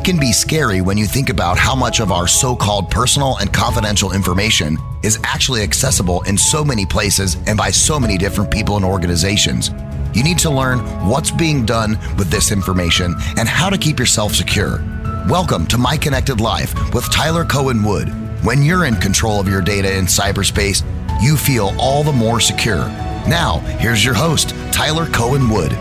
It can be scary when you think about how much of our so called personal and confidential information is actually accessible in so many places and by so many different people and organizations. You need to learn what's being done with this information and how to keep yourself secure. Welcome to My Connected Life with Tyler Cohen Wood. When you're in control of your data in cyberspace, you feel all the more secure. Now, here's your host, Tyler Cohen Wood.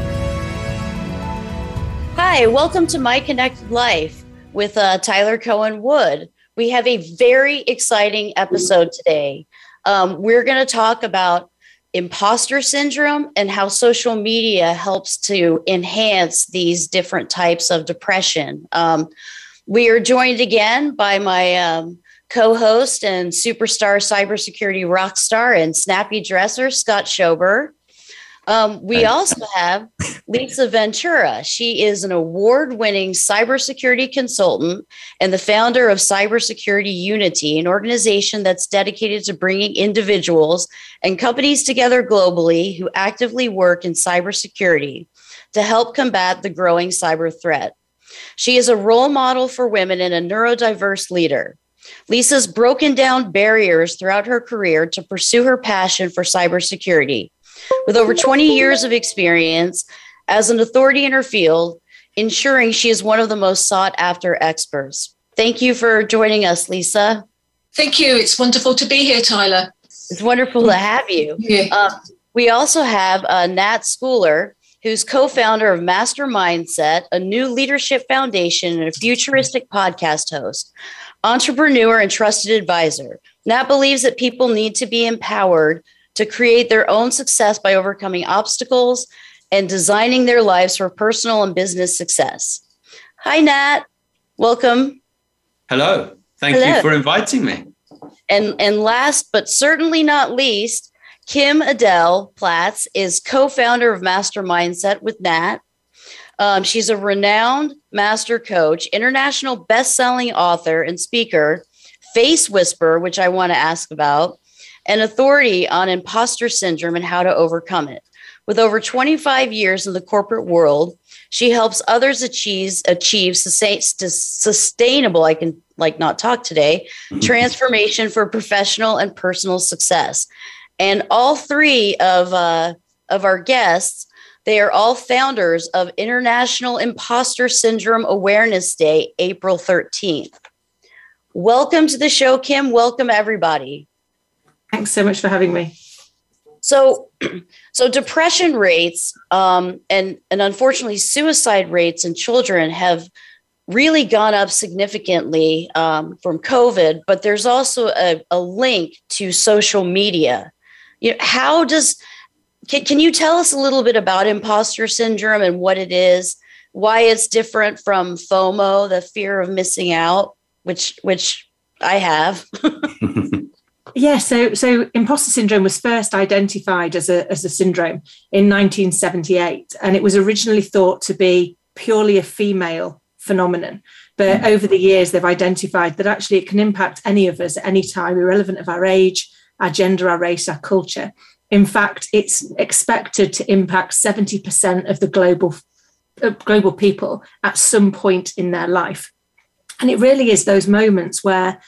Hi, welcome to My Connected Life with uh, Tyler Cohen Wood. We have a very exciting episode today. Um, we're going to talk about imposter syndrome and how social media helps to enhance these different types of depression. Um, we are joined again by my um, co host and superstar cybersecurity rock star and snappy dresser, Scott Schober. Um, we also have Lisa Ventura. She is an award winning cybersecurity consultant and the founder of Cybersecurity Unity, an organization that's dedicated to bringing individuals and companies together globally who actively work in cybersecurity to help combat the growing cyber threat. She is a role model for women and a neurodiverse leader. Lisa's broken down barriers throughout her career to pursue her passion for cybersecurity. With over 20 years of experience as an authority in her field, ensuring she is one of the most sought after experts. Thank you for joining us, Lisa. Thank you. It's wonderful to be here, Tyler. It's wonderful to have you. Yeah. Uh, we also have uh, Nat Schooler, who's co founder of Master Mindset, a new leadership foundation and a futuristic podcast host, entrepreneur, and trusted advisor. Nat believes that people need to be empowered to create their own success by overcoming obstacles and designing their lives for personal and business success. Hi, Nat. Welcome. Hello. Thank Hello. you for inviting me. And, and last but certainly not least, Kim Adele Platts is co founder of Master Mindset with Nat. Um, she's a renowned master coach, international best selling author and speaker, face Whisper, which I want to ask about, and authority on imposter syndrome and how to overcome it. With over 25 years in the corporate world, she helps others achieve achieve sustainable. I can like not talk today. transformation for professional and personal success. And all three of uh, of our guests, they are all founders of International Imposter Syndrome Awareness Day, April 13th. Welcome to the show, Kim. Welcome, everybody. Thanks so much for having me. So, so depression rates um, and and unfortunately suicide rates in children have really gone up significantly um, from COVID. But there's also a, a link to social media you know, how does can, can you tell us a little bit about imposter syndrome and what it is why it's different from fomo the fear of missing out which which i have yeah so so imposter syndrome was first identified as a as a syndrome in 1978 and it was originally thought to be purely a female phenomenon but mm. over the years they've identified that actually it can impact any of us at any time irrelevant of our age our gender, our race, our culture. In fact, it's expected to impact 70% of the global, uh, global people at some point in their life. And it really is those moments where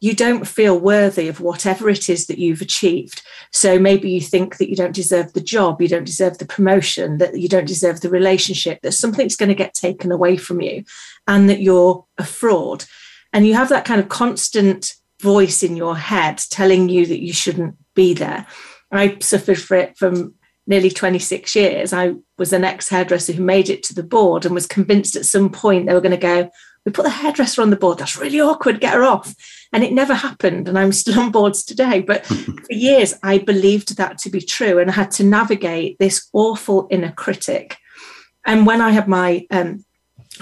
you don't feel worthy of whatever it is that you've achieved. So maybe you think that you don't deserve the job, you don't deserve the promotion, that you don't deserve the relationship, that something's going to get taken away from you, and that you're a fraud. And you have that kind of constant voice in your head telling you that you shouldn't be there. I suffered for it from nearly 26 years. I was an ex hairdresser who made it to the board and was convinced at some point they were going to go, We put the hairdresser on the board. That's really awkward. Get her off. And it never happened. And I'm still on boards today. But for years, I believed that to be true and I had to navigate this awful inner critic. And when I had my um,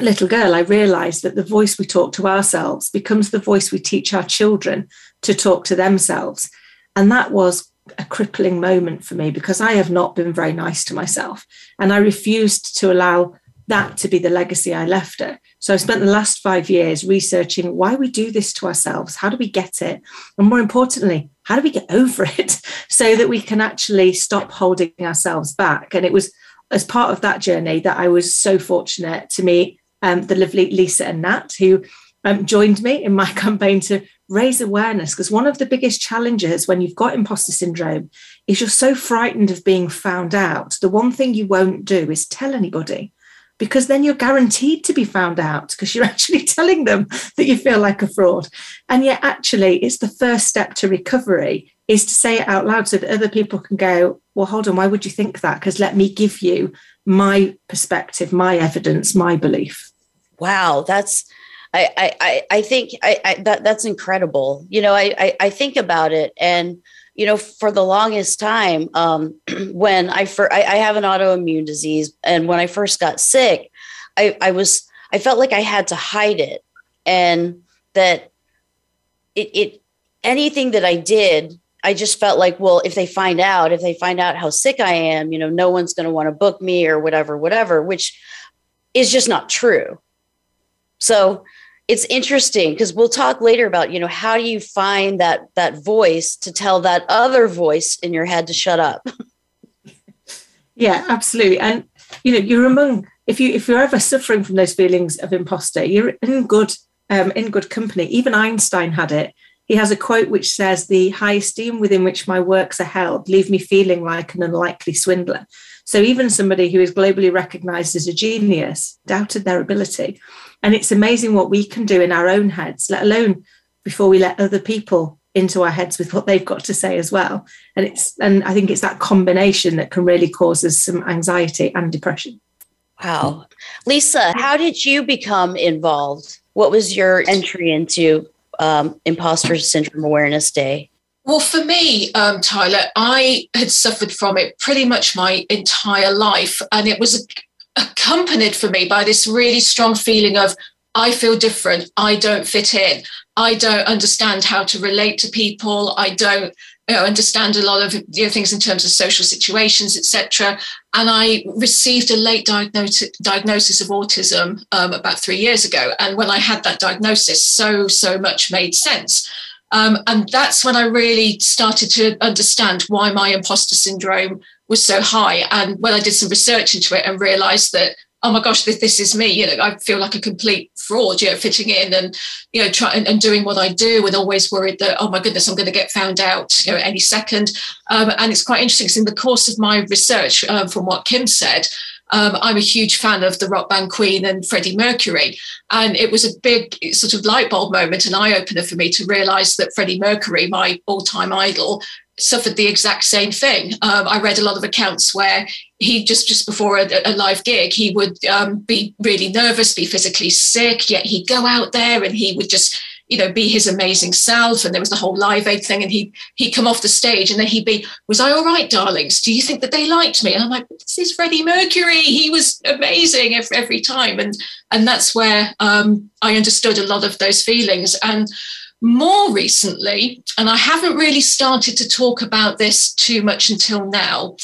little girl, I realized that the voice we talk to ourselves becomes the voice we teach our children to talk to themselves. And that was a crippling moment for me because I have not been very nice to myself. And I refused to allow that to be the legacy I left her. So I spent the last five years researching why we do this to ourselves. How do we get it? And more importantly, how do we get over it so that we can actually stop holding ourselves back? And it was as part of that journey that I was so fortunate to meet um, the lovely Lisa and Nat, who um, joined me in my campaign to raise awareness. Because one of the biggest challenges when you've got imposter syndrome is you're so frightened of being found out. The one thing you won't do is tell anybody because then you're guaranteed to be found out because you're actually telling them that you feel like a fraud. And yet, actually, it's the first step to recovery is to say it out loud so that other people can go, well, hold on, why would you think that? Because let me give you my perspective, my evidence, my belief. Wow, that's I I I think I, I that that's incredible. You know, I, I I think about it and you know, for the longest time, um, when I, for, I, I have an autoimmune disease, and when I first got sick, I, I was I felt like I had to hide it, and that it, it anything that I did, I just felt like, well, if they find out, if they find out how sick I am, you know, no one's going to want to book me or whatever, whatever, which is just not true. So it's interesting because we'll talk later about you know how do you find that that voice to tell that other voice in your head to shut up? Yeah absolutely. And you know you're among if you if you're ever suffering from those feelings of imposter you're in good um, in good company. Even einstein had it. He has a quote which says the high esteem within which my works are held leave me feeling like an unlikely swindler so even somebody who is globally recognized as a genius doubted their ability and it's amazing what we can do in our own heads, let alone before we let other people into our heads with what they've got to say as well. And it's and I think it's that combination that can really cause us some anxiety and depression. Wow. Lisa, how did you become involved? What was your entry into um, Imposter Syndrome Awareness Day? Well, for me, um, Tyler, I had suffered from it pretty much my entire life. And it was accompanied for me by this really strong feeling of I feel different. I don't fit in. I don't understand how to relate to people. I don't you know, understand a lot of you know, things in terms of social situations, etc. And I received a late diagnosis, diagnosis of autism um, about three years ago. And when I had that diagnosis, so so much made sense. Um, and that's when I really started to understand why my imposter syndrome was so high. And when I did some research into it and realized that, oh my gosh, this, this is me, you know, I feel like a complete fraud, you know, fitting in and, you know, trying and, and, doing what I do and always worried that, oh my goodness, I'm going to get found out, you know, any second. Um, and it's quite interesting because in the course of my research, um, from what Kim said, um, I'm a huge fan of the rock band Queen and Freddie Mercury. And it was a big sort of light bulb moment, an eye opener for me to realize that Freddie Mercury, my all time idol, suffered the exact same thing. Um, I read a lot of accounts where he just just before a, a live gig, he would um, be really nervous, be physically sick, yet he'd go out there and he would just you know be his amazing self and there was the whole live aid thing and he he'd come off the stage and then he'd be was i all right darlings? Do you think that they liked me? And i'm like this is freddie mercury. He was amazing every, every time. And and that's where um, i understood a lot of those feelings. And more recently, and I haven't really started to talk about this too much until now,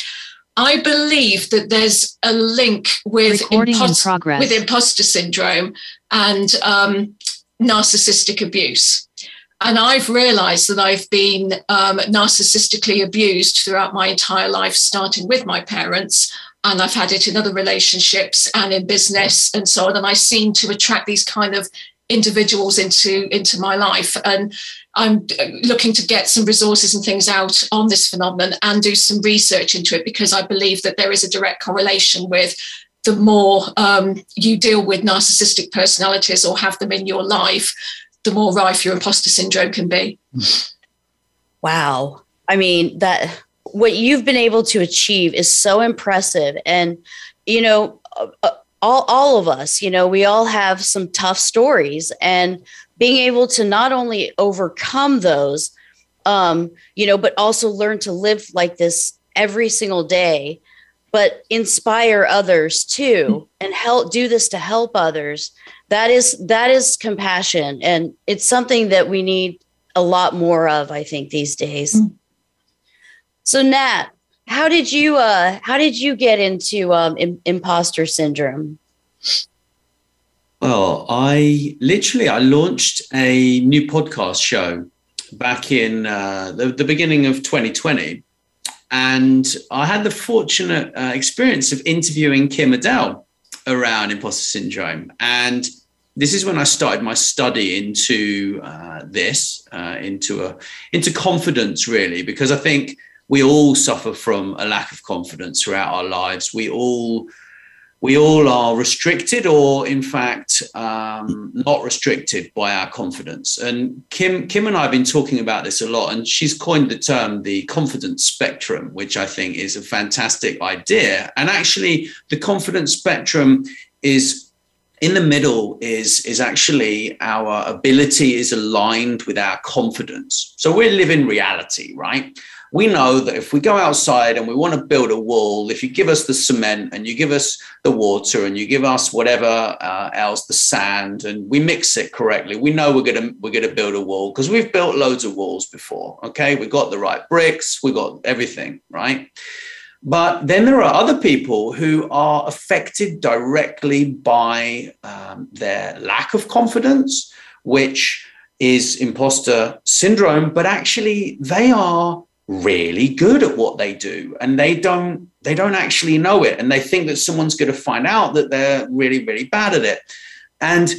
I believe that there's a link with, impost- with imposter syndrome. And um, narcissistic abuse. And I've realized that I've been um, narcissistically abused throughout my entire life, starting with my parents. And I've had it in other relationships and in business and so on. And I seem to attract these kind of individuals into into my life and i'm looking to get some resources and things out on this phenomenon and do some research into it because i believe that there is a direct correlation with the more um, you deal with narcissistic personalities or have them in your life the more rife your imposter syndrome can be. Wow. I mean that what you've been able to achieve is so impressive. And you know uh, uh all all of us you know we all have some tough stories. And being able to not only overcome those um you know but also learn to live like this every single day but inspire others too and help do this to help others. That is that is compassion and it's something that we need a lot more of i think these days. Mm-hmm. so nat how did you uh how did you get into um Im- imposter syndrome? Well i literally i launched a new podcast show back in uh, the, the beginning of 2020 and i had the fortunate uh, experience of interviewing kim adele around imposter syndrome. And this is when I started my study into uh, this, uh, into a into confidence, really, because I think we all suffer from a lack of confidence throughout our lives. We all we all are restricted or in fact um, not restricted by our confidence. And kim kim and i have been talking about this a lot and she's coined the term the confidence spectrum which i think is a fantastic idea. And actually the confidence spectrum is in the middle is is actually our ability is aligned with our confidence. So we're living reality right we know that if we go outside and we want to build a wall, if you give us the cement and you give us the water and you give us whatever uh, else, the sand, and we mix it correctly, we know we're gonna we're gonna build a wall because we've built loads of walls before. Okay, we got the right bricks, we got everything right. But then there are other people who are affected directly by um, their lack of confidence, which is imposter syndrome, but actually they are really good at what they do and they don't they don't actually know it and they think that someone's going to find out that they're really really bad at it. And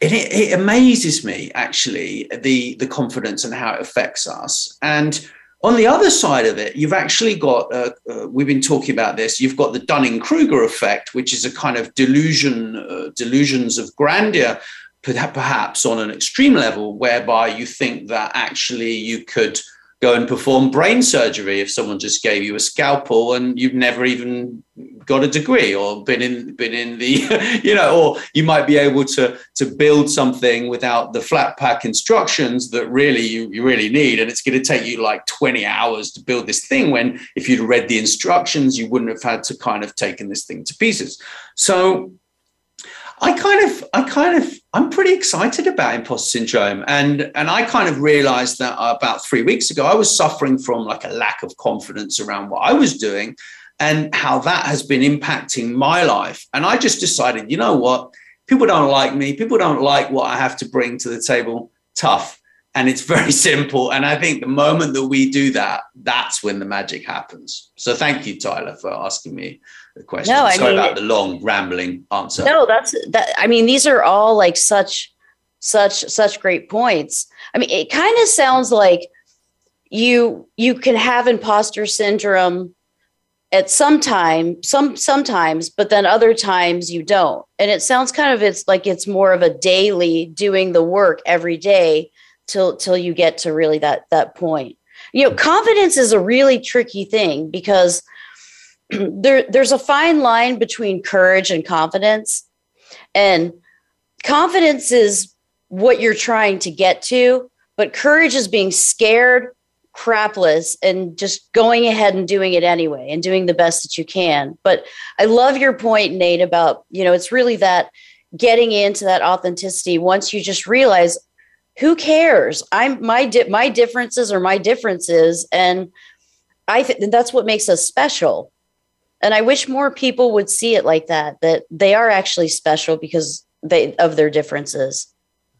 it, it amazes me actually the the confidence and how it affects us. And on the other side of it you've actually got uh, uh, we've been talking about this you've got the dunning-kruger effect which is a kind of delusion uh, delusions of grandeur perhaps on an extreme level whereby you think that actually you could go and perform brain surgery if someone just gave you a scalpel and you've never even got a degree or been in been in the you know or you might be able to to build something without the flat pack instructions that really you, you really need. And it's going to take you like 20 hours to build this thing when if you'd read the instructions you wouldn't have had to kind of taken this thing to pieces. So I kind of, I kind of, I'm pretty excited about imposter syndrome, and and I kind of realized that about three weeks ago I was suffering from like a lack of confidence around what I was doing, and how that has been impacting my life. And I just decided, you know what, people don't like me, people don't like what I have to bring to the table. Tough, and it's very simple. And I think the moment that we do that, that's when the magic happens. So thank you, Tyler, for asking me the question. No, I Sorry mean, about the long rambling answer. No, that's that. I mean, these are all like such, such, such great points. I mean, it kind of sounds like you you can have imposter syndrome at some time some sometimes but then other times you don't and it sounds kind of it's like it's more of a daily doing the work every day till till you get to really that that point you know confidence is a really tricky thing because there there's a fine line between courage and confidence. And confidence is what you're trying to get to but courage is being scared crapless and just going ahead and doing it anyway and doing the best that you can. But i love your point nate about you know it's really that getting into that authenticity once you just realize who cares? I'm my di- my differences are my differences and i think that's what makes us special and i wish more people would see it like that that they are actually special because they of their differences.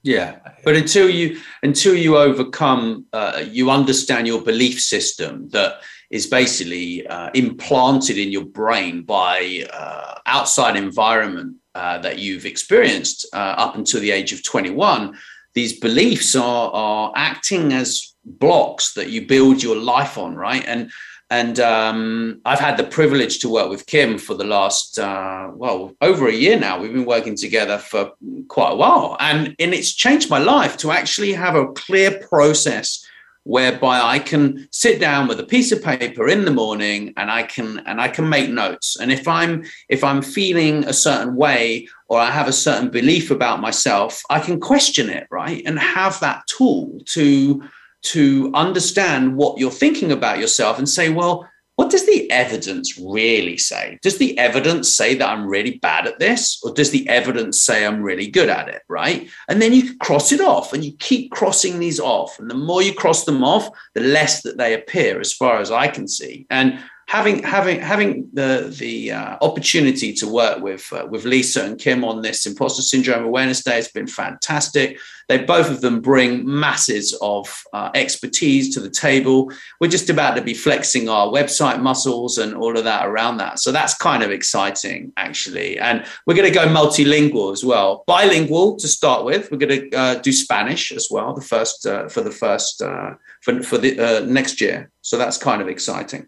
Yeah but until you until you overcome uh, you understand your belief system that is basically uh, implanted in your brain by uh, outside environment uh, that you've experienced uh, up until the age of 21 these beliefs are are acting as blocks that you build your life on right? And and um, I've had the privilege to work with Kim for the last, uh, well, over a year now. We've been working together for quite a while. And, and it's changed my life to actually have a clear process whereby I can sit down with a piece of paper in the morning and I can and I can make notes. And if I'm if I'm feeling a certain way or I have a certain belief about myself, I can question it, right? And have that tool to to understand what you're thinking about yourself and say, well, what does the evidence really say? Does the evidence say that I'm really bad at this? Or does the evidence say I'm really good at it? Right. And then you cross it off and you keep crossing these off. And the more you cross them off, the less that they appear, as far as I can see. And having having having the the uh, opportunity to work with uh, with Lisa and Kim on this imposter syndrome awareness day has been fantastic. They both of them bring masses of uh, expertise to the table. We're just about to be flexing our website muscles and all of that around that. So that's kind of exciting, actually. And we're going to go multilingual as well, bilingual to start with. We're going to uh, do Spanish as well, the first uh, for the first uh, for for the next year. So that's kind of exciting.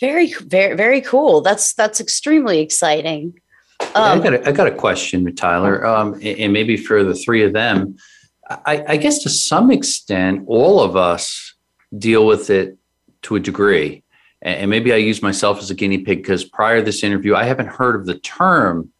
Very, very, very cool. That's that's extremely exciting. Um, I got a, I got a question, Tyler, um, and maybe for the three of them. I, I guess to some extent, all of us deal with it to a degree. And maybe I use myself as a guinea pig because prior to this interview, I haven't heard of the term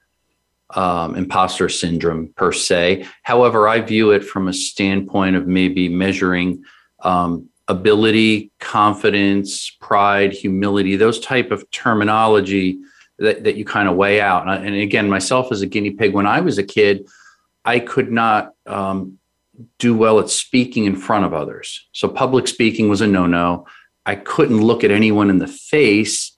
um, imposter syndrome per se. However, I view it from a standpoint of maybe measuring um, ability, confidence, pride, humility, those type of terminology that, that you kind of weigh out. And, again, myself as a guinea pig, when I was a kid, I could not um, do well at speaking in front of others. So public speaking was a no-no. I couldn't look at anyone in the face.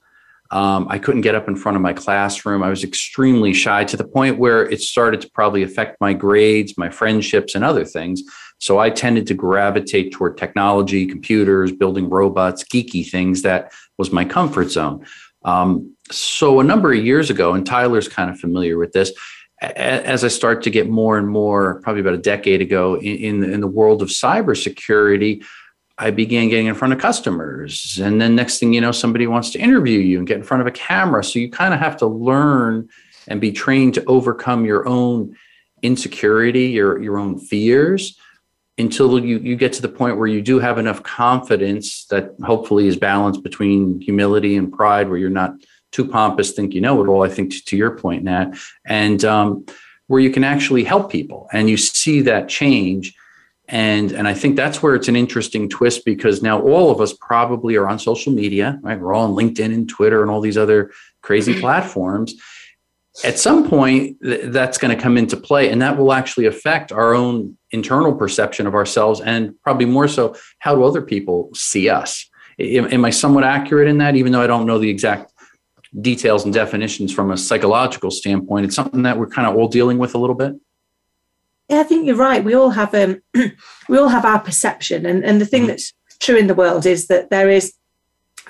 Um, I couldn't get up in front of my classroom. I was extremely shy to the point where it started to probably affect my grades, my friendships, and other things. So I tended to gravitate toward technology, computers, building robots, geeky things. That was my comfort zone. Um, so a number of years ago, and Tyler's kind of familiar with this, as I start to get more and more, probably about a decade ago, in, in, the world of cybersecurity, I began getting in front of customers. And then next thing you know, somebody wants to interview you and get in front of a camera. So you kind of have to learn and be trained to overcome your own insecurity, your, your own fears until you, you get to the point where you do have enough confidence that hopefully is balanced between humility and pride, where you're not too pompous, think you know it all. I think to, to your point, Nat, and um, where you can actually help people, and you see that change. And, and I think that's where it's an interesting twist because now all of us probably are on social media, right? We're all on LinkedIn and Twitter and all these other crazy platforms. At some point, th- that's going to come into play, and that will actually affect our own internal perception of ourselves, and probably more so, how do other people see us? Am, am I somewhat accurate in that, even though I don't know the exact details and definitions from a psychological standpoint. It's something that we're kind of all dealing with a little bit. Yeah, I think you're right. We all have um, we all have our perception, and and the thing mm-hmm. that's true in the world is that there is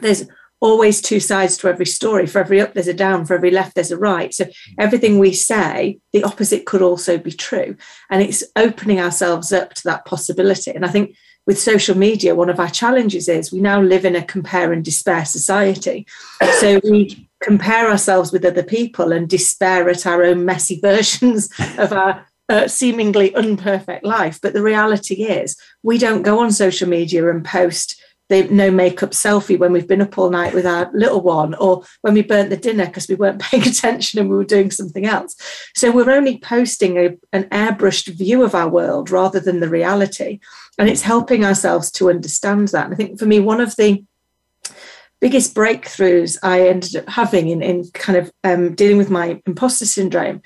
there's always two sides to every story. For every up, there's a down. For every left, there's a right. So everything we say, the opposite could also be true, and it's opening ourselves up to that possibility. And I think with social media, one of our challenges is we now live in a compare and despair society. So we compare ourselves with other people and despair at our own messy versions of our uh, seemingly unperfect life. But the reality is, we don't go on social media and post the no makeup selfie when we've been up all night with our little one or when we burnt the dinner because we weren't paying attention and we were doing something else. So we're only posting a, an airbrushed view of our world rather than the reality. And it's helping ourselves to understand that. And I think for me, one of the biggest breakthroughs I ended up having in, in kind of um, dealing with my imposter syndrome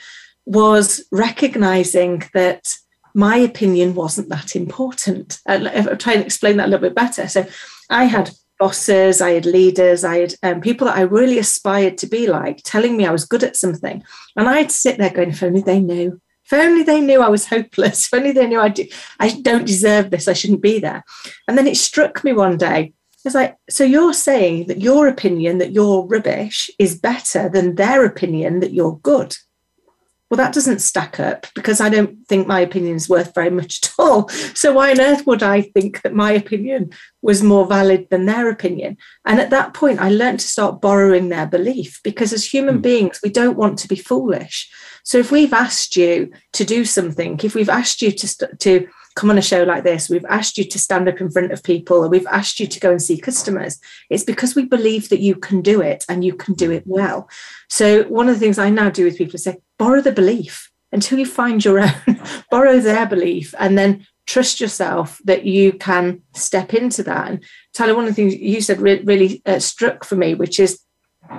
was recognizing that my opinion wasn't that important. I'll try and explain that a little bit better. So I had bosses, I had leaders, I had um, people that I really aspired to be like telling me I was good at something. And I'd sit there going, if only they knew, if only they knew I was hopeless. If only they knew I, do, I don't deserve this. I shouldn't be there. And then it struck me one day. It's like, so you're saying that your opinion that you're rubbish is better than their opinion that you're good. Well, that doesn't stack up because I don't think my opinion is worth very much at all. So, why on earth would I think that my opinion was more valid than their opinion? And at that point, I learned to start borrowing their belief because as human mm. beings, we don't want to be foolish. So if we've asked you to do something, if we've asked you to, to come on a show like this, we've asked you to stand up in front of people, we've asked you to go and see customers, it's because we believe that you can do it and you can do it well. So one of the things I now do with people is say, borrow the belief until you find your own, borrow their belief, and then trust yourself that you can step into that. And Tyler, one of the things you said re- really uh, struck for me, which is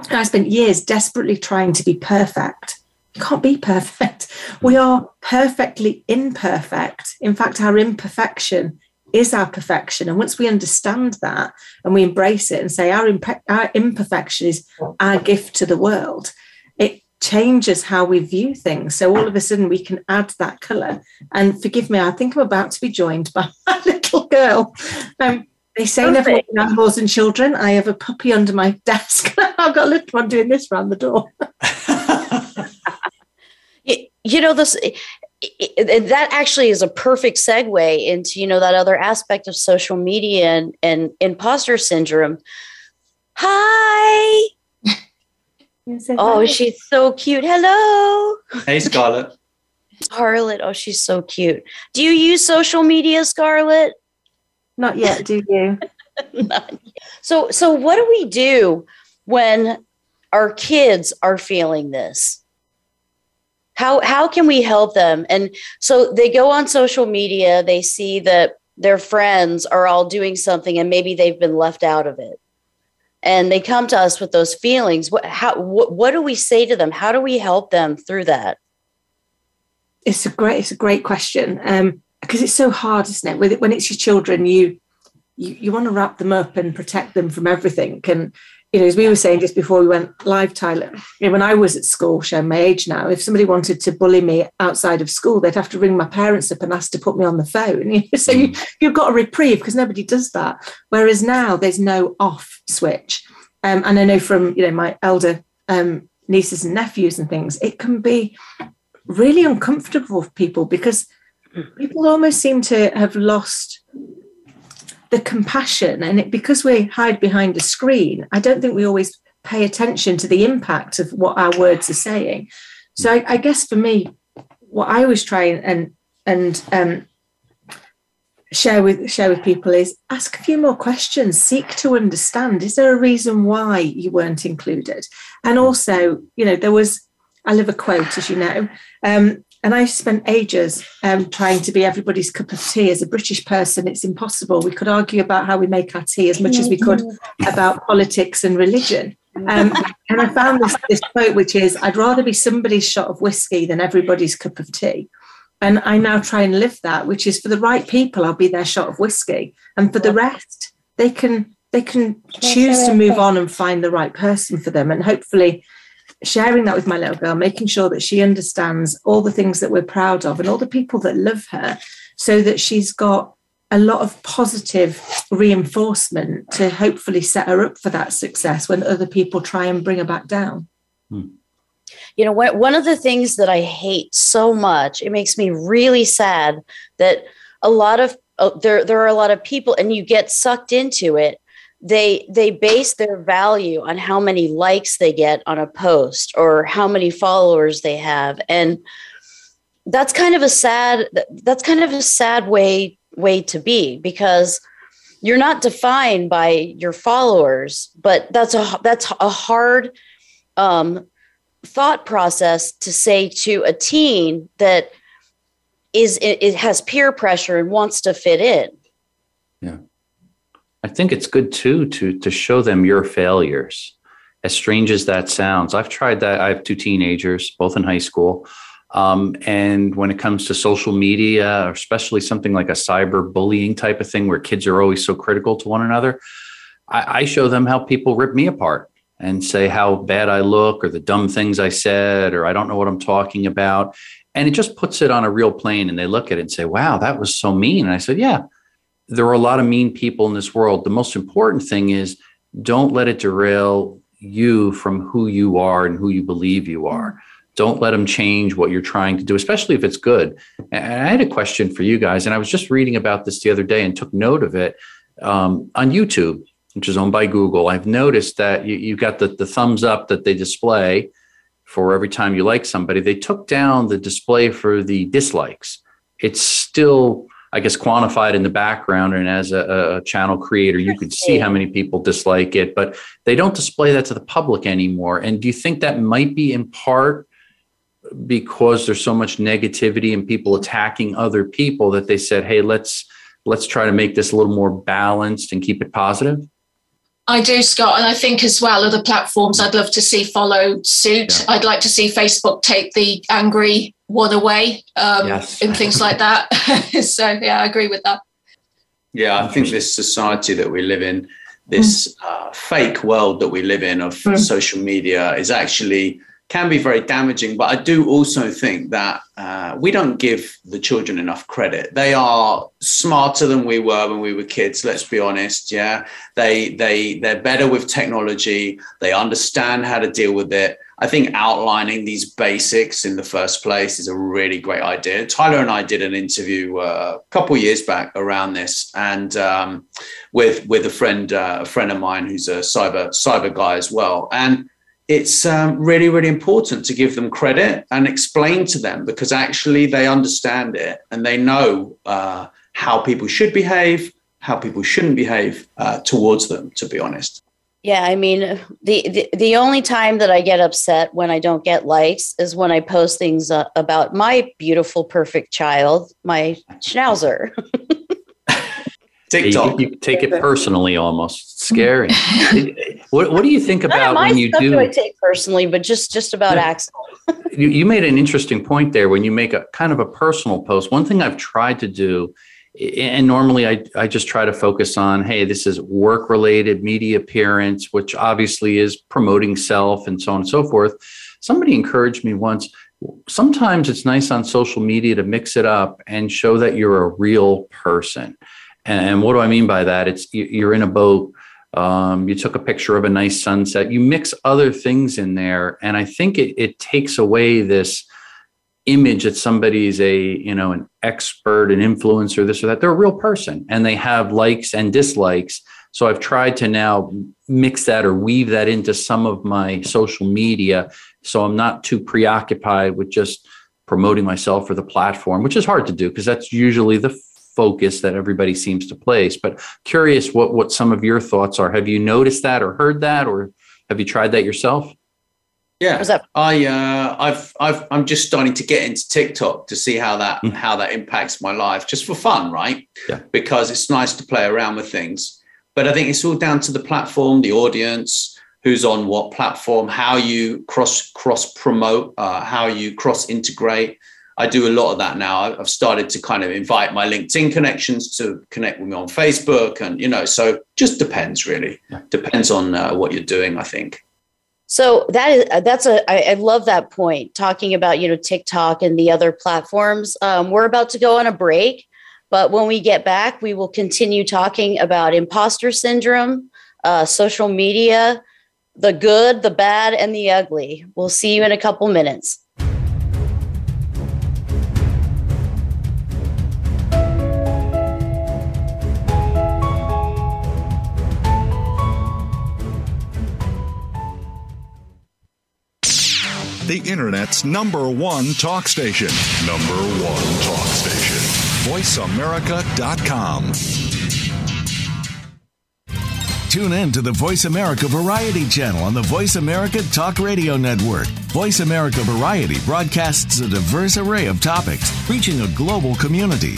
I spent years desperately trying to be perfect can't be perfect. We are perfectly imperfect. In fact, our imperfection is our perfection. And once we understand that and we embrace it and say our, imp- our imperfection is our gift to the world, it changes how we view things. So all of a sudden we can add that colour. And forgive me, I think I'm about to be joined by my little girl. Um, they say Perfect. never walk animals and children. I have a puppy under my desk. I've got a little one doing this around the door. you know this it, that actually is a perfect segue into you know that other aspect of social media and, and imposter syndrome. Hi. Oh she's so cute. Hello. Hey scarlett. Scarlett. Oh she's so cute. Do you use social media scarlett? Not yet do you? So so what do we do when our kids are feeling this how how can we help them? And so they go on social media they see that their friends are all doing something and maybe they've been left out of it. And they come to us with those feelings. What how what, what do we say to them? How do we help them through that? It's a great it's a great question. Um because it's so hard isn't it? With it when it's your children you you, you want to wrap them up and protect them from everything. And you know, as we were saying just before we went live, Tyler, you know, when I was at school, showing my age now, if somebody wanted to bully me outside of school, they'd have to ring my parents up and ask to put me on the phone. You know? So you, mm. you've got a reprieve because nobody does that. Whereas now there's no off switch. Um, and I know from, you know, my elder um, nieces and nephews and things, it can be really uncomfortable for people because people almost seem to have lost the compassion. And it, because we hide behind a screen i don't think we always pay attention to the impact of what our words are saying. So i, I guess for me what i always try and and um, share with share with people is ask a few more questions seek to understand is there a reason why you weren't included? And also you know there was i live a quote as you know um, and I spent ages um, trying to be everybody's cup of tea. As a British person, it's impossible. We could argue about how we make our tea as much as we could about politics and religion. Um, and I found this, this quote, which is I'd rather be somebody's shot of whiskey than everybody's cup of tea. And I now try and live that, which is for the right people, I'll be their shot of whiskey. And for the rest, they can they can choose to move on and find the right person for them. And hopefully sharing that with my little girl, making sure that she understands all the things that we're proud of and all the people that love her, so that she's got a lot of positive reinforcement to hopefully set her up for that success when other people try and bring her back down. Hmm. You know, one of the things that I hate so much, it makes me really sad that a lot of uh, there there are a lot of people and you get sucked into it they they base their value on how many likes they get on a post or how many followers they have. And that's kind of a sad that's kind of a sad way way to be because you're not defined by your followers but that's a that's a hard um, thought process to say to a teen that is it, it has peer pressure and wants to fit in I think it's good too to to show them your failures. As strange as that sounds, I've tried that. I have two teenagers, both in high school. Um, and when it comes to social media, especially something like a cyber bullying type of thing where kids are always so critical to one another, I, I show them how people rip me apart and say how bad I look or the dumb things I said or I don't know what I'm talking about. And it just puts it on a real plane and they look at it and say, wow, that was so mean. And I said, yeah, there are a lot of mean people in this world. The most important thing is don't let it derail you from who you are and who you believe you are. Don't let them change what you're trying to do, especially if it's good. And I had a question for you guys, and I was just reading about this the other day and took note of it um, on YouTube, which is owned by Google. I've noticed that you, you've got the, the thumbs up that they display for every time you like somebody. They took down the display for the dislikes. It's still I guess, quantified in the background. And as a, a, channel creator, you could see how many people dislike it, but they don't display that to the public anymore. And do you think that might be in part because there's so much negativity and people attacking other people that they said, hey, let's let's try to make this a little more balanced and keep it positive? I do, Scott, and I think as well other platforms I'd love to see follow suit. Yeah. I'd like to see Facebook take the angry one away um, yes. and things like that. so yeah, I agree with that. Yeah, I think this society that we live in, this uh, fake world that we live in of mm. social media, is actually can be very damaging. But I do also think that uh, we don't give the children enough credit. They are smarter than we were when we were kids. Let's be honest. Yeah, they they they're better with technology. They understand how to deal with it. I think outlining these basics in the first place is a really great idea. Tyler and I did an interview uh, a couple years back around this, and um, with with a friend uh, a friend of mine who's a cyber cyber guy as well, and it's um, really, really important to give them credit and explain to them because actually they understand it and they know uh, how people should behave, how people shouldn't behave uh, towards them, to be honest. Yeah, I mean, the, the, the only time that I get upset when I don't get likes is when I post things uh, about my beautiful, perfect child, my schnauzer. TikTok. You, you, take it personally almost. It's mm-hmm. scary. what, what do you think about when you do? do I take personally, but just just about yeah. Axel. you, you made an interesting point there when you make a kind of a personal post. One thing I've tried to do, and normally I, I just try to focus on, hey, this is work related media appearance, which obviously is promoting self and so on and so forth. Somebody encouraged me once sometimes it's nice on social media to mix it up and show that you're a real person. And what do I mean by that? It's you're in a boat. Um, you took a picture of a nice sunset. You mix other things in there, and I think it, it takes away this image that somebody's a you know an expert, an influencer, this or that. They're a real person, and they have likes and dislikes. So I've tried to now mix that or weave that into some of my social media, so I'm not too preoccupied with just promoting myself for the platform, which is hard to do because that's usually the focus that everybody seems to place. But curious what what some of your thoughts are. Have you noticed that or heard that, or have you tried that yourself? Yeah, I uh, I've I've I'm just starting to get into TikTok to see how that mm. how that impacts my life, just for fun, right? Yeah. Because it's nice to play around with things, but I think it's all down to the platform, the audience, who's on what platform, how you cross cross promote, uh, how you cross integrate. I do a lot of that now. I've started to kind of invite my LinkedIn connections to connect with me on Facebook, and you know, so just depends really. Yeah. Depends on uh, what you're doing, I think. So that is uh, that's a I, I love that point. Talking about you know TikTok and the other platforms. Um, we're about to go on a break, but when we get back, we will continue talking about imposter syndrome, uh, social media, the good, the bad, and the ugly. We'll see you in a couple minutes. The Internet's number one talk station. Number one talk station. VoiceAmerica.com. Tune in to the Voice America Variety channel on the Voice America Talk Radio Network. Voice America Variety broadcasts a diverse array of topics, reaching a global community.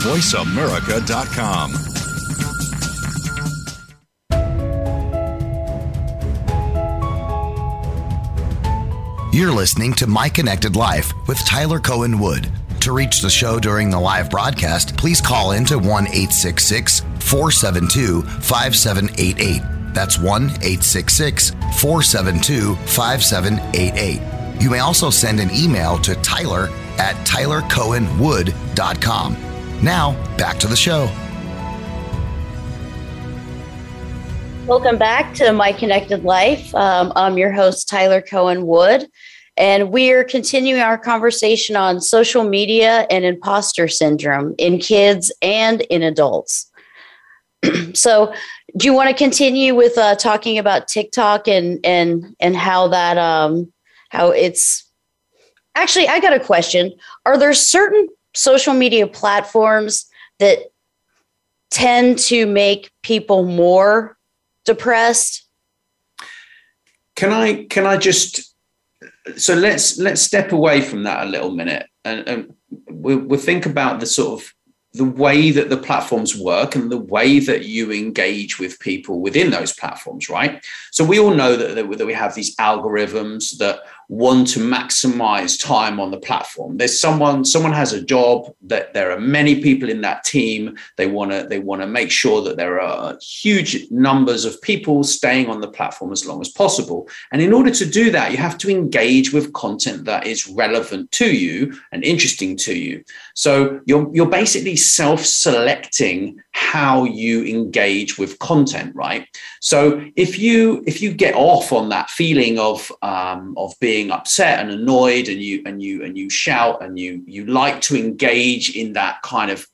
VoiceAmerica.com. You're listening to My Connected Life with Tyler Cohen Wood. To reach the show during the live broadcast, please call into 1 866 472 5788. That's 1 866 472 5788. You may also send an email to Tyler at tylercohenwood.com. Now, back to the show. Welcome back to My Connected Life. Um, I'm your host, Tyler Cohen Wood, and we're continuing our conversation on social media and imposter syndrome in kids and in adults. so, do you want to continue with uh, talking about TikTok and and and how that um, how it's actually? I got a question. Are there certain social media platforms that tend to make people more depressed? Can I can I just so let's let's step away from that a little minute and, and we'll, we'll think about the sort of the way that the platforms work and the way that you engage with people within those platforms, right? So we all know that, that we have these algorithms that want to maximize time on the platform. There's someone, someone has a job that there are many people in that team. They want to, they want to make sure that there are huge numbers of people staying on the platform as long as possible. And in order to do that, you have to engage with content that is relevant to you and interesting to you. So you're, you're basically self-selecting how you engage with content, right? So if you, if you get off on that feeling of, um, of being upset and annoyed and you and you and you shout and you you like to engage in that kind of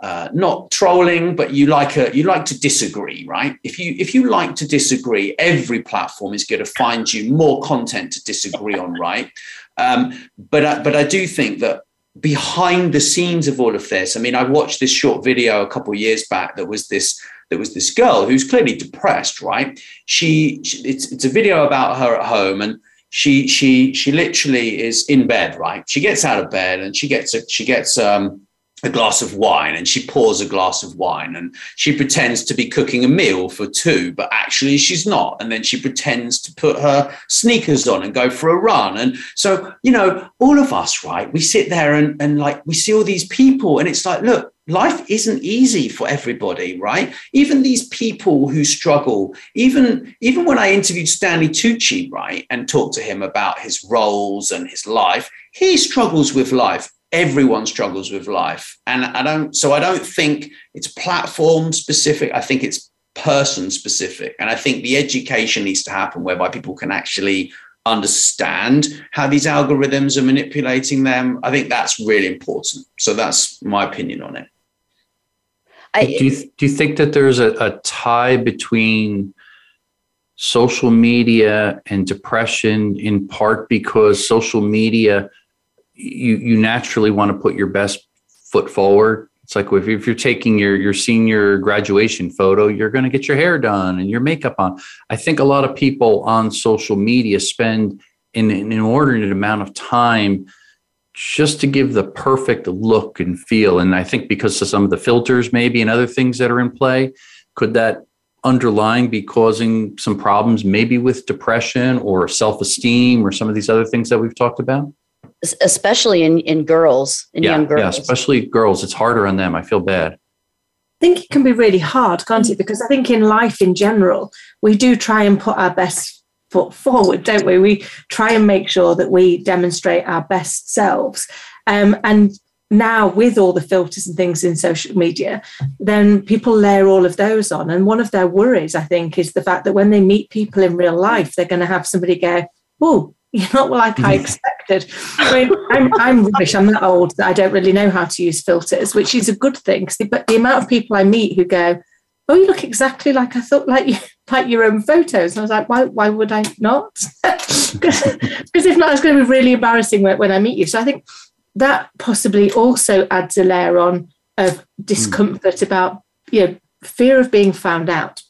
uh, not trolling, but you like a you like to disagree, right? If you if you like to disagree, every platform is going to find you more content to disagree on, right? Um, but I, but I do think that behind the scenes of all of this, I mean, I watched this short video a couple years back that was this there was this girl who's clearly depressed, right? She, she it's it's a video about her at home and she she she literally is in bed, right? She gets out of bed and she gets a, she gets um, a glass of wine and she pours a glass of wine and she pretends to be cooking a meal for two, but actually she's not. And then she pretends to put her sneakers on and go for a run. And so, you know, all of us, right? We sit there and, and like we see all these people and it's like, look, life isn't easy for everybody right even these people who struggle even even when i interviewed stanley tucci right and talked to him about his roles and his life he struggles with life everyone struggles with life. And i don't so i don't think it's platform specific. I think it's person specific. And i think the education needs to happen whereby people can actually understand how these algorithms are manipulating them. I think that's really important. So that's my opinion on it. I, do you do you think that there's a, a tie between social media and depression in part because social media you you naturally want to put your best foot forward it's like if, if you're taking your your senior graduation photo you're going to get your hair done and your makeup on i think a lot of people on social media spend an, an inordinate amount of time just to give the perfect look and feel. And I think because of some of the filters, maybe, and other things that are in play, could that underlying be causing some problems, maybe with depression or self esteem or some of these other things that we've talked about? Especially in, in girls, in yeah, young girls. Yeah, especially girls. It's harder on them. I feel bad. I think it can be really hard, can't it? Because I think in life in general, we do try and put our best foot forward, don't we? We try and make sure that we demonstrate our best selves. Um, and now, with all the filters and things in social media, then people layer all of those on. And one of their worries, I think, is the fact that when they meet people in real life, they're going to have somebody go, Oh, you're not like I expected. I mean, I'm, I'm rubbish. I'm that old that I don't really know how to use filters, which is a good thing. But the amount of people I meet who go, oh, you look exactly like I thought, like you, like your own photos. And I was like, why, why would I not? because if not, it's going to be really embarrassing when, when I meet you. So I think that possibly also adds a layer on of discomfort mm. about, you know, fear of being found out.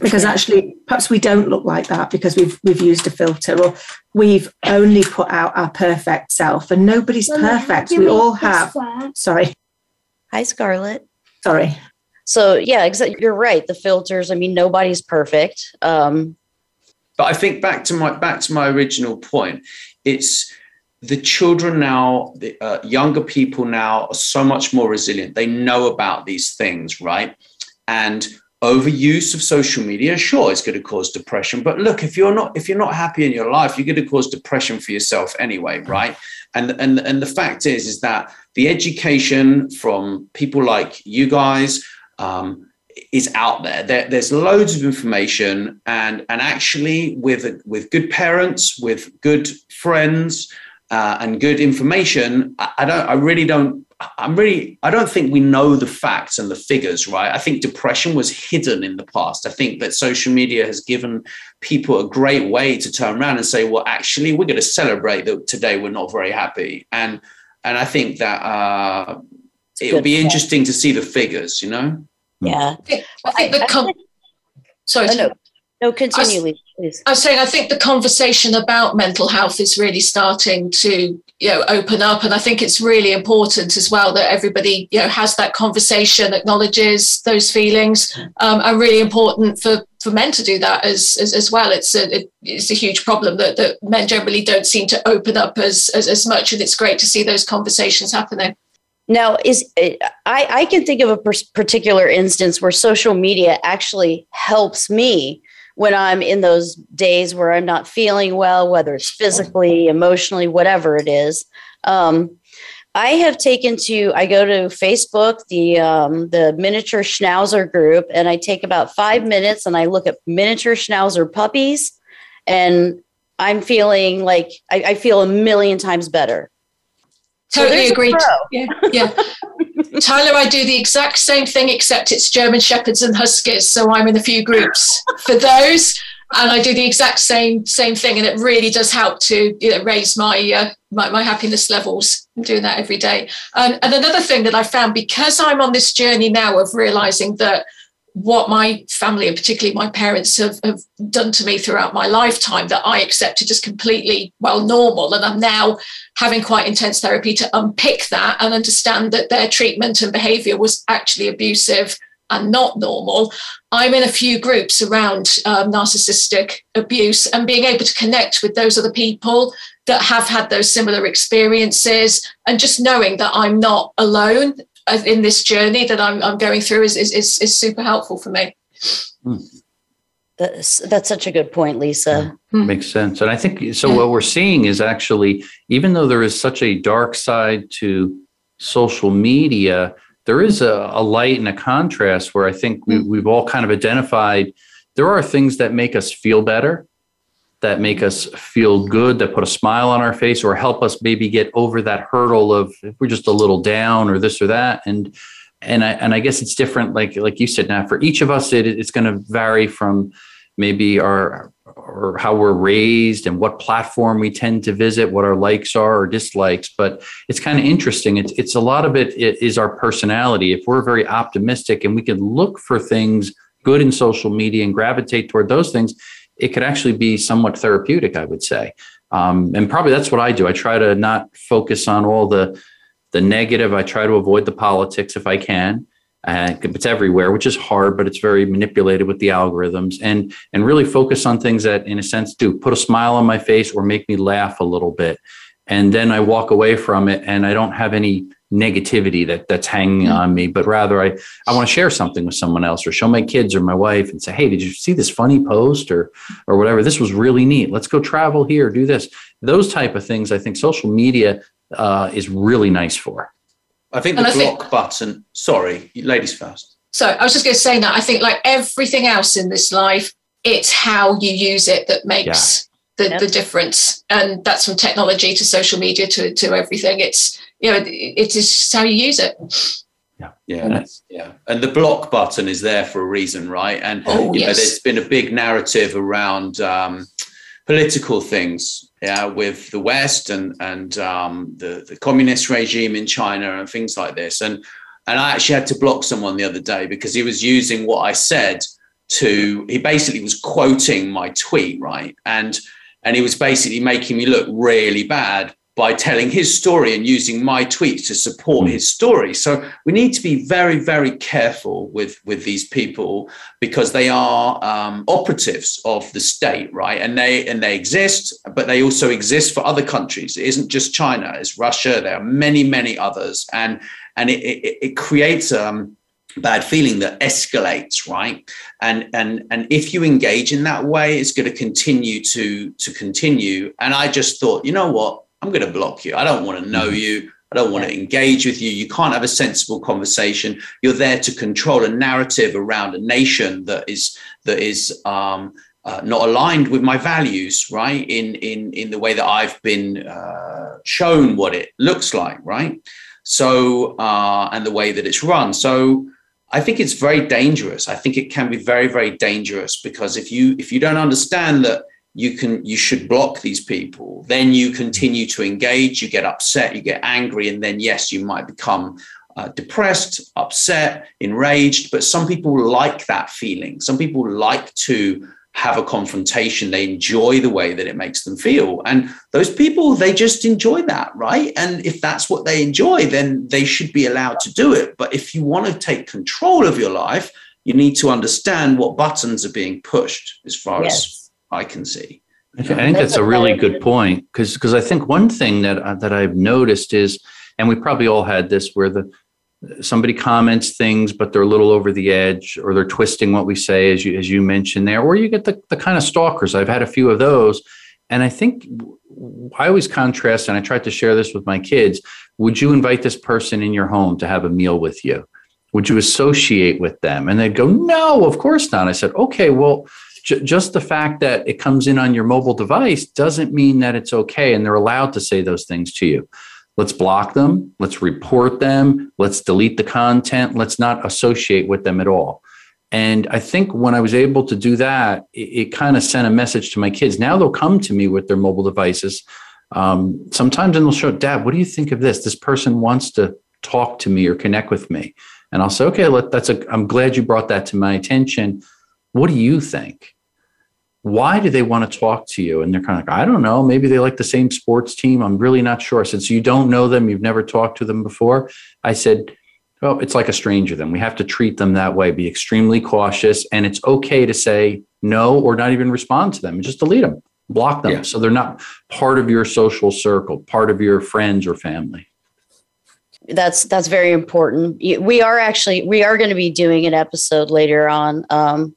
Because actually, perhaps we don't look like that because we've we've used a filter or we've only put out our perfect self, and nobody's perfect. We all have. Sorry. Hi, Scarlett. Sorry. So yeah, exactly. You're right. The filters. I mean, nobody's perfect. Um, but I think back to my back to my original point. It's the children now, the uh, younger people now are so much more resilient. They know about these things, right? And overuse of social media, sure, it's going to cause depression. But look, if you're not if you're not happy in your life, you're going to cause depression for yourself anyway, right? And and and the fact is, is that the education from people like you guys um, is out there. there. There's loads of information, and and actually, with with good parents, with good friends, uh, and good information, I, I don't. I really don't. I'm really. I don't think we know the facts and the figures, right? I think depression was hidden in the past. I think that social media has given people a great way to turn around and say, well, actually, we're going to celebrate that today we're not very happy, and and I think that uh, it will be interesting to see the figures. You know. Yeah. I think the com- sorry. Oh, no, no, continue, I, please. I was saying I think the conversation about mental health is really starting to you know open up, and I think it's really important as well that everybody you know has that conversation, acknowledges those feelings, um, and really important for for men to do that as as, as well. It's a it, it's a huge problem that, that men generally don't seem to open up as, as as much, and it's great to see those conversations happening. Now, is I, I can think of a particular instance where social media actually helps me when I'm in those days where I'm not feeling well, whether it's physically, emotionally, whatever it is. Um, I have taken to I go to Facebook, the um, the miniature schnauzer group, and I take about five minutes and I look at miniature schnauzer puppies, and I'm feeling like I, I feel a million times better. Totally so agreed. Yeah, yeah. Tyler, I do the exact same thing, except it's German Shepherds and Huskies. So I'm in a few groups for those, and I do the exact same same thing, and it really does help to you know, raise my, uh, my, my happiness levels. I'm doing that every day. And, and another thing that I found because I'm on this journey now of realizing that what my family and particularly my parents have, have done to me throughout my lifetime that I accepted as completely well normal. And I'm now having quite intense therapy to unpick that and understand that their treatment and behavior was actually abusive and not normal. I'm in a few groups around um, narcissistic abuse and being able to connect with those other people that have had those similar experiences and just knowing that I'm not alone in this journey that I'm, I'm going through is, is, is, is super helpful for me. Hmm. That's, that's such a good point, Lisa. Yeah, makes sense. And I think so. What we're seeing is actually, even though there is such a dark side to social media, there is a, a light and a contrast where I think we, hmm. we've all kind of identified there are things that make us feel better that make us feel good, that put a smile on our face, or help us maybe get over that hurdle of if we're just a little down or this or that. And and I and I guess it's different, like like you said. Now, for each of us, it, it's going to vary from maybe our or how we're raised and what platform we tend to visit, what our likes are or dislikes. But it's kind of interesting. It's it's a lot of it is our personality. If we're very optimistic and we can look for things good in social media and gravitate toward those things, it could actually be somewhat therapeutic, I would say. Um, and probably that's what I do. I try to not focus on all the the negative. I try to avoid the politics if I can. Uh, it's everywhere, which is hard, but it's very manipulated with the algorithms, and and really focus on things that, in a sense, do put a smile on my face or make me laugh a little bit, and then I walk away from it, and I don't have any negativity that that's hanging on me, but rather I, I want to share something with someone else or show my kids or my wife and say, Hey, did you see this funny post or, or whatever? This was really neat. Let's go travel here, do this. Those type of things. I think social media uh, is really nice for. I think the block think, button, sorry, ladies first. So I was just going to say that I think like everything else in this life, it's how you use it that makes yeah. the, yep. the difference. And that's from technology to social media to, to everything. It's, you know, it is how you use it. Yeah, yeah, yeah. And the block button is there for a reason, right? And oh, you yes. know, there's been a big narrative around um, political things, yeah, with the West and and um, the the communist regime in China and things like this. And and I actually had to block someone the other day because he was using what I said to. He basically was quoting my tweet, right? And and he was basically making me look really bad by telling his story and using my tweets to support his story. So we need to be very, very careful with with these people because they are um, operatives of the state, right? And they and they exist, but they also exist for other countries. It isn't just China; it's Russia. There are many, many others, and and it, it, it creates um, bad feeling that escalates right and and and if you engage in that way it's going to continue to to continue and i just thought you know what I'm going to block you. I don't want to know mm-hmm. you. I don't want to engage with you. You can't have a sensible conversation. You're there to control a narrative around a nation that is that is um, uh, not aligned with my values, right? In in in the way that I've been uh, shown what it looks like, right? So uh, and the way that it's run. So I think it's very dangerous. I think it can be very very dangerous because if you if you don't understand that you can you should block these people, then you continue to engage. You get upset, you get angry, and then yes, you might become uh, depressed, upset, enraged. But some people like that feeling. Some people like to have a confrontation. They enjoy the way that it makes them feel. And those people, they just enjoy that, right? And if that's what they enjoy, then they should be allowed to do it. But if you want to take control of your life, you need to understand what buttons are being pushed as far yes. as I can see. I think that's a really good point because because I think one thing that uh, that I've noticed is, and we probably all had this, where the somebody comments things, but they're a little over the edge, or they're twisting what we say, as you as you mentioned there, or you get the the kind of stalkers. I've had a few of those, and I think I always contrast, and I tried to share this with my kids. Would you invite this person in your home to have a meal with you? Would you associate with them? And they'd go, No, of course not. I said, Okay, well. Just the fact that it comes in on your mobile device doesn't mean that it's okay and they're allowed to say those things to you Let's block them. Let's report them. Let's delete the content. Let's not associate with them at all. And I think when I was able to do that, it, it kind of sent a message to my kids. Now they'll come to me with their mobile devices. Um, sometimes and they'll show, Dad, what do you think of this? This person wants to talk to me or connect with me. And I'll say, okay, let, that's a, I'm glad you brought that to my attention. What do you think? Why do they want to talk to you? And they're kind of like, I don't know. Maybe they like the same sports team. I'm really not sure. Since you don't know them, you've never talked to them before. I said, well, it's like a stranger then. We have to treat them that way, be extremely cautious. And it's okay to say no or not even respond to them. Just delete them, block them. Yeah. So they're not part of your social circle, part of your friends or family that's that's very important we are actually we are going to be doing an episode later on um,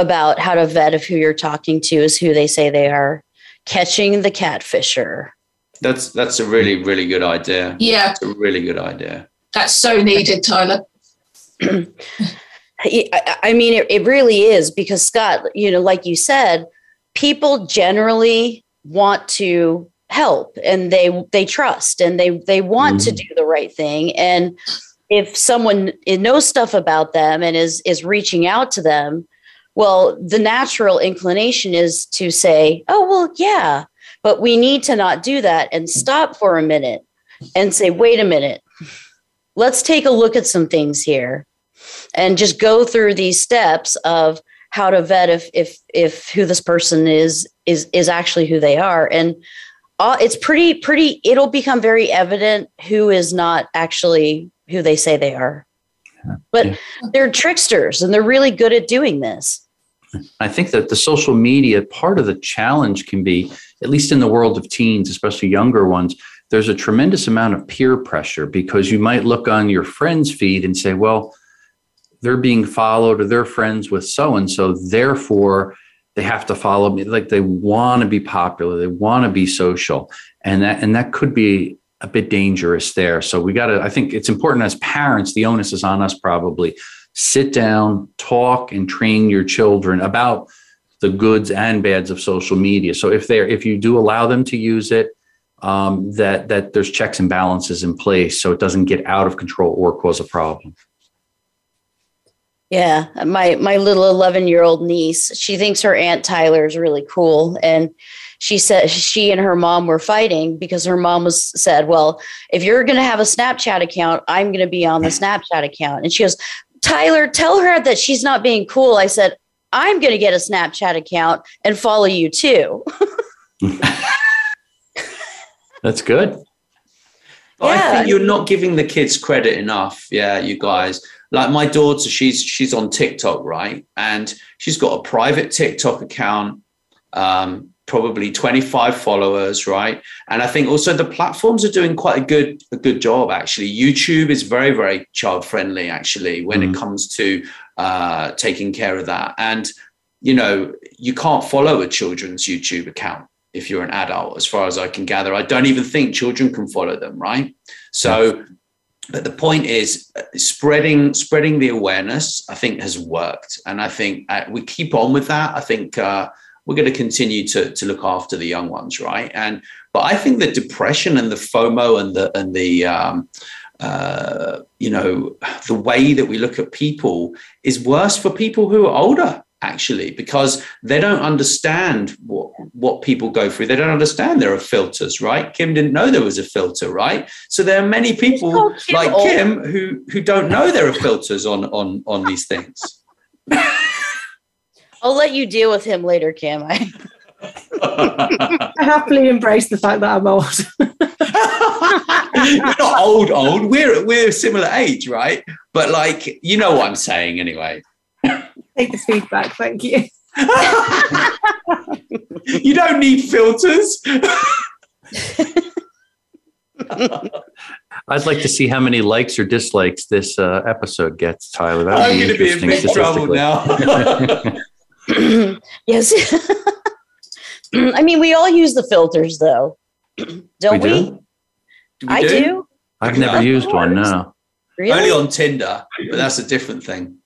about how to vet if who you're talking to is who they say they are. Catching the catfisher. That's that's a really really good idea. Yeah, it's a really good idea. That's so needed, Tyler. I mean, it, it really is because Scott, you know, like you said, people generally want to help and they they trust and they they want mm-hmm. to do the right thing and if someone knows stuff about them and is is reaching out to them well, the natural inclination is to say, oh, well, yeah, but we need to not do that and stop for a minute and say, wait a minute, let's take a look at some things here and just go through these steps of how to vet if if if who this person is is is actually who they are. And uh, it's pretty pretty it'll become very evident who is not actually who they say they are but yeah. they're tricksters and they're really good at doing this. I think that the social media part of the challenge can be, at least in the world of teens, especially younger ones, there's a tremendous amount of peer pressure because you might look on your friend's feed and say, well, they're being followed or they're friends with so and so, therefore they have to follow me. Like they want to be popular, they want to be social. And that and that could be a bit dangerous there. So we got to, I think it's important as parents, the onus is on us probably. Sit down, talk, and train your children about the goods and bads of social media. So if they're, if you do allow them to use it, um, that that there's checks and balances in place so it doesn't get out of control or cause a problem. Yeah, my my little 11 year old niece, she thinks her aunt Tyler is really cool, and she said she and her mom were fighting because her mom was said, "Well, if you're going to have a Snapchat account, I'm going to be on the Snapchat account." And she goes, "Tyler, tell her that she's not being cool." I said, "I'm going to get a Snapchat account and follow you too." That's good. Yeah. I think you're not giving the kids credit enough. Yeah, you guys. Like my daughter, she's she's on TikTok, right? And she's got a private TikTok account. Um, probably 25 followers right and i think also the platforms are doing quite a good a good job actually youtube is very very child friendly actually when mm-hmm. it comes to uh, taking care of that and you know you can't follow a children's youtube account if you're an adult as far as i can gather i don't even think children can follow them right So, but the point is uh, spreading spreading the awareness. I think has worked, and I think uh, we keep on with that. I think uh, we're going to continue to to look after the young ones, right? And but I think the depression and the FOMO and the and the um, uh, you know the way that we look at people is worse for people who are older actually because they don't understand what what people go through. They don't understand there are filters right? Kim didn't know there was a filter right? So there are many people kim like kim who who don't know there are filters on on on these things i'll let you deal with him later kim I, I happily embrace the fact that i'm old You're not old old we're we're a similar age right but like you know what i'm saying anyway take the feedback. Thank you. you don't need filters. I'd like to see how many likes or dislikes this uh, episode gets, Tyler. That would I'm be interesting. Be in big trouble now. yes. I mean, we all use the filters, though, don't we? Do? we? I do. do. I've never used one. No. Really? Only on Tinder, but that's a different thing.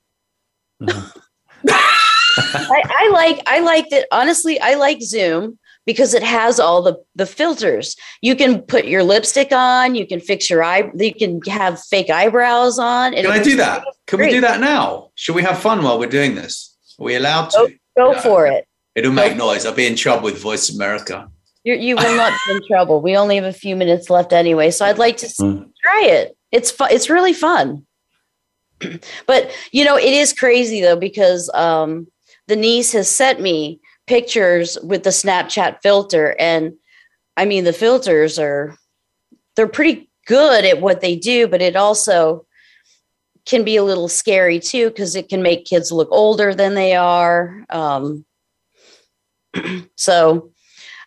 Uh-huh. I, I like I like that honestly. I like Zoom because it has all the the filters. You can put your lipstick on. You can fix your eye. You can have fake eyebrows on. Can I do that? Can we do that now? Should we have fun while we're doing this? Are we allowed to? Go, go for it. It'll make noise. I'll be in trouble with Voice America. You're, you will not be in trouble. We only have a few minutes left anyway, so I'd like to mm. try it. It's fun. It's really fun. but you know, it is crazy though because um, the niece has sent me pictures with the Snapchat filter. And I mean, the filters are, they're pretty good at what they do, but it also can be a little scary too, because it can make kids look older than they are. Um, so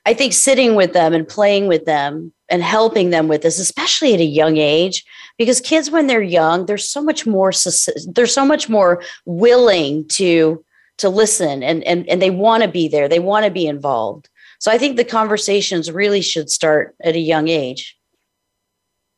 I think sitting with them and playing with them and helping them with this, especially at a young age, because kids when they're young, they're so much more they're so much more willing to to listen and and and they want to be there they want to be involved so i think the conversations really should start at a young age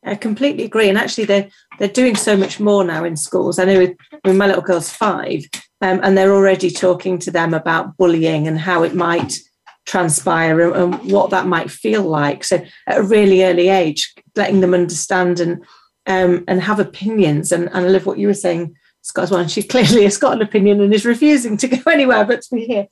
i completely agree and actually they're they're doing so much more now in schools i know with, my little girl's five um, and they're already talking to them about bullying and how it might transpire and, and, what that might feel like so at a really early age letting them understand and um, and have opinions and, and i love what you were saying Scott's one. She clearly has got an opinion and is refusing to go anywhere but to be here.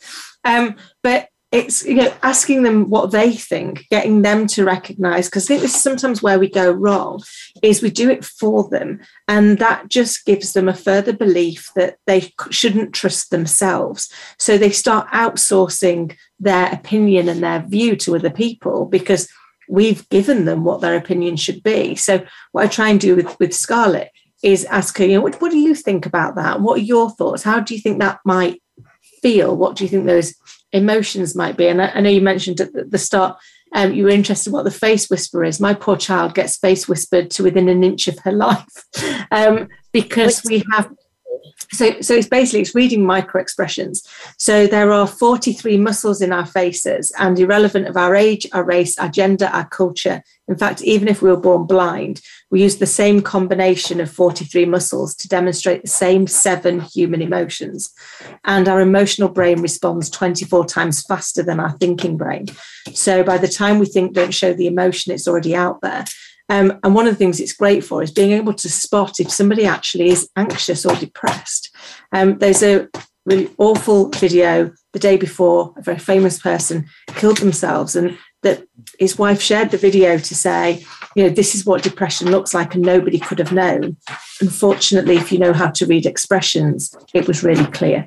Um, but it's you know asking them what they think, getting them to recognise because I think this is sometimes where we go wrong is we do it for them, and that just gives them a further belief that they shouldn't trust themselves. So they start outsourcing their opinion and their view to other people because we've given them what their opinion should be. So what I try and do with with Scarlett is ask her, you know, what, what do you think about that? What are your thoughts? How do you think that might feel? What do you think those emotions might be? And I, I know you mentioned at the start um, you were interested in what the face whisperer is. My poor child gets face whispered to within an inch of her life um, because we have so, so it's basically it's reading micro expressions. So there are 43 muscles in our faces, and irrelevant of our age, our race, our gender, our culture. In fact, even if we were born blind, we use the same combination of 43 muscles to demonstrate the same seven human emotions. And our emotional brain responds 24 times faster than our thinking brain. So by the time we think, don't show the emotion, it's already out there. Um, and one of the things it's great for is being able to spot if somebody actually is anxious or depressed. Um, there's a really awful video the day before a very famous person killed themselves, and that his wife shared the video to say, you know, this is what depression looks like, and nobody could have known. Unfortunately, if you know how to read expressions, it was really clear.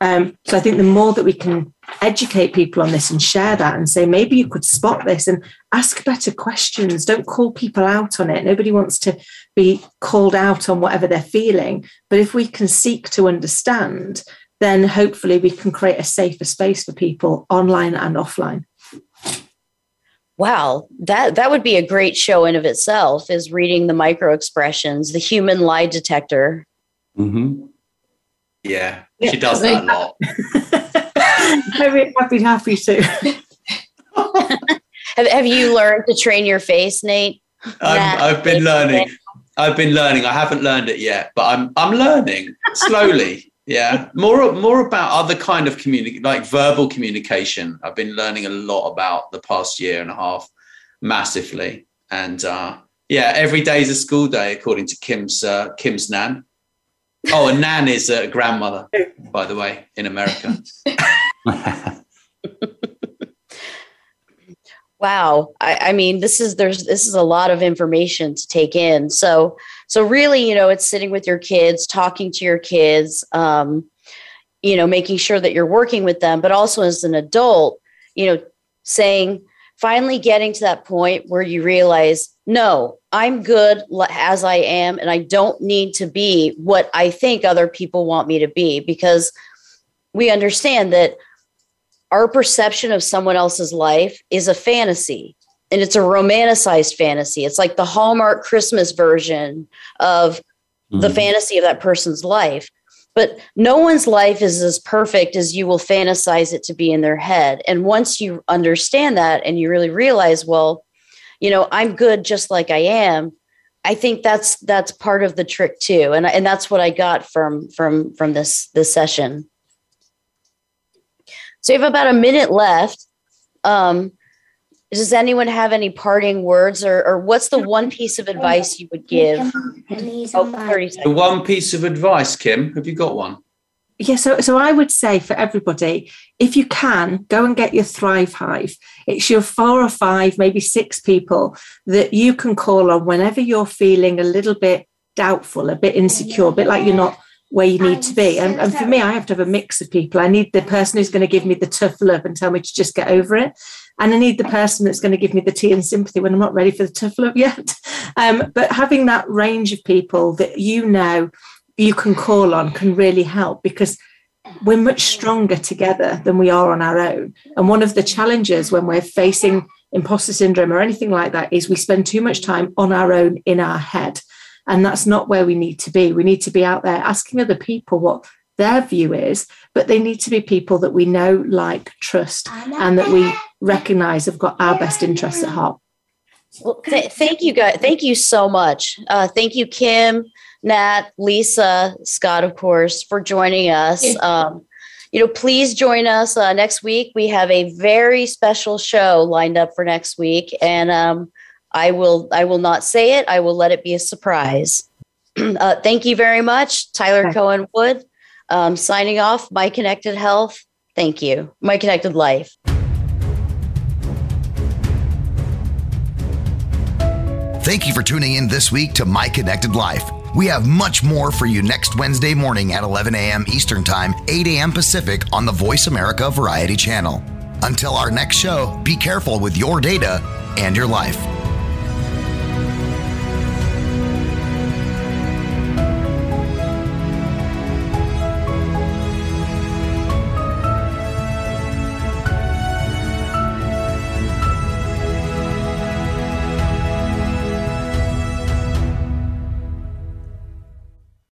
Um, so I think the more that we can educate people on this and share that and say, maybe you could spot this and ask better questions. Don't call people out on it. Nobody wants to be called out on whatever they're feeling. But if we can seek to understand, then hopefully we can create a safer space for people online and offline. Wow, that that would be a great show in of itself. Is reading the micro expressions, the human lie detector. Mm-hmm. Yeah, yeah, she does that a lot. I'd be happy to. have, have you learned to train your face, Nate? I've been learning. I've been learning. I haven't learned it yet, but I'm I'm learning slowly. yeah, more more about other kind of communication, like verbal communication. I've been learning a lot about the past year and a half, massively. And uh, yeah, every day is a school day, according to Kim's uh, Kim's nan. Oh, and nan is a grandmother, by the way, in America. wow. I, I, mean this is there's this is a lot of information to take in. So so really you know it's sitting with your kids talking to your kids um, you know making sure that you're working with them but also as an adult you know saying finally getting to that point where you realize no i'm good as i am and i don't need to be what i think other people want me to be because we understand that our perception of someone else's life is a fantasy and it's a romanticized fantasy. It's like the Hallmark Christmas version of mm-hmm. the fantasy of that person's life. But no one's life is as perfect as you will fantasize it to be in their head. And once you understand that and you really realize, well, you know, I'm good just like I am. I think that's that's part of the trick too. And and that's what I got from from from this this session. So we have about a minute left. Um, does anyone have any parting words or, or what's the one piece of advice you would give? Oh, The one piece of advice, Kim, have you got one? Yeah, so, so I would say for everybody, if you can, go and get your Thrive Hive. It's your four or five, maybe six people that you can call on whenever you're feeling a little bit doubtful, a bit insecure, a bit like you're not where you need to be. And, and, for me, I have to have a mix of people. I need the person who's going to give me the tough love and tell me to just get over it. And I need the person that's going to give me the tea and sympathy when I'm not ready for the tough love yet. Um, but having that range of people that you know you can call on can really help because we're much stronger together than we are on our own. And one of the challenges when we're facing imposter syndrome or anything like that is we spend too much time on our own in our head and that's not where we need to be. We need to be out there asking other people what their view is, but they need to be people that we know, like, trust, and that we recognize have got our best interests at heart. Well, th- thank you, guys. Thank you so much. Uh, thank you, Kim, Nat, Lisa, Scott, of course, for joining us. Um, you know, please join us uh, next week. We have a very special show lined up for next week, and um, I will I will not say it. I will let it be a surprise. uh, thank you very much, Tyler okay. Cohen Wood. Um, signing off. My Connected Health. Thank you. My Connected Life. Thank you for tuning in this week to My Connected Life. We have much more for you next Wednesday morning at 11 a.m. Eastern Time, 8 a.m. Pacific on the Voice America Variety Channel. Until our next show, be careful with your data and your life.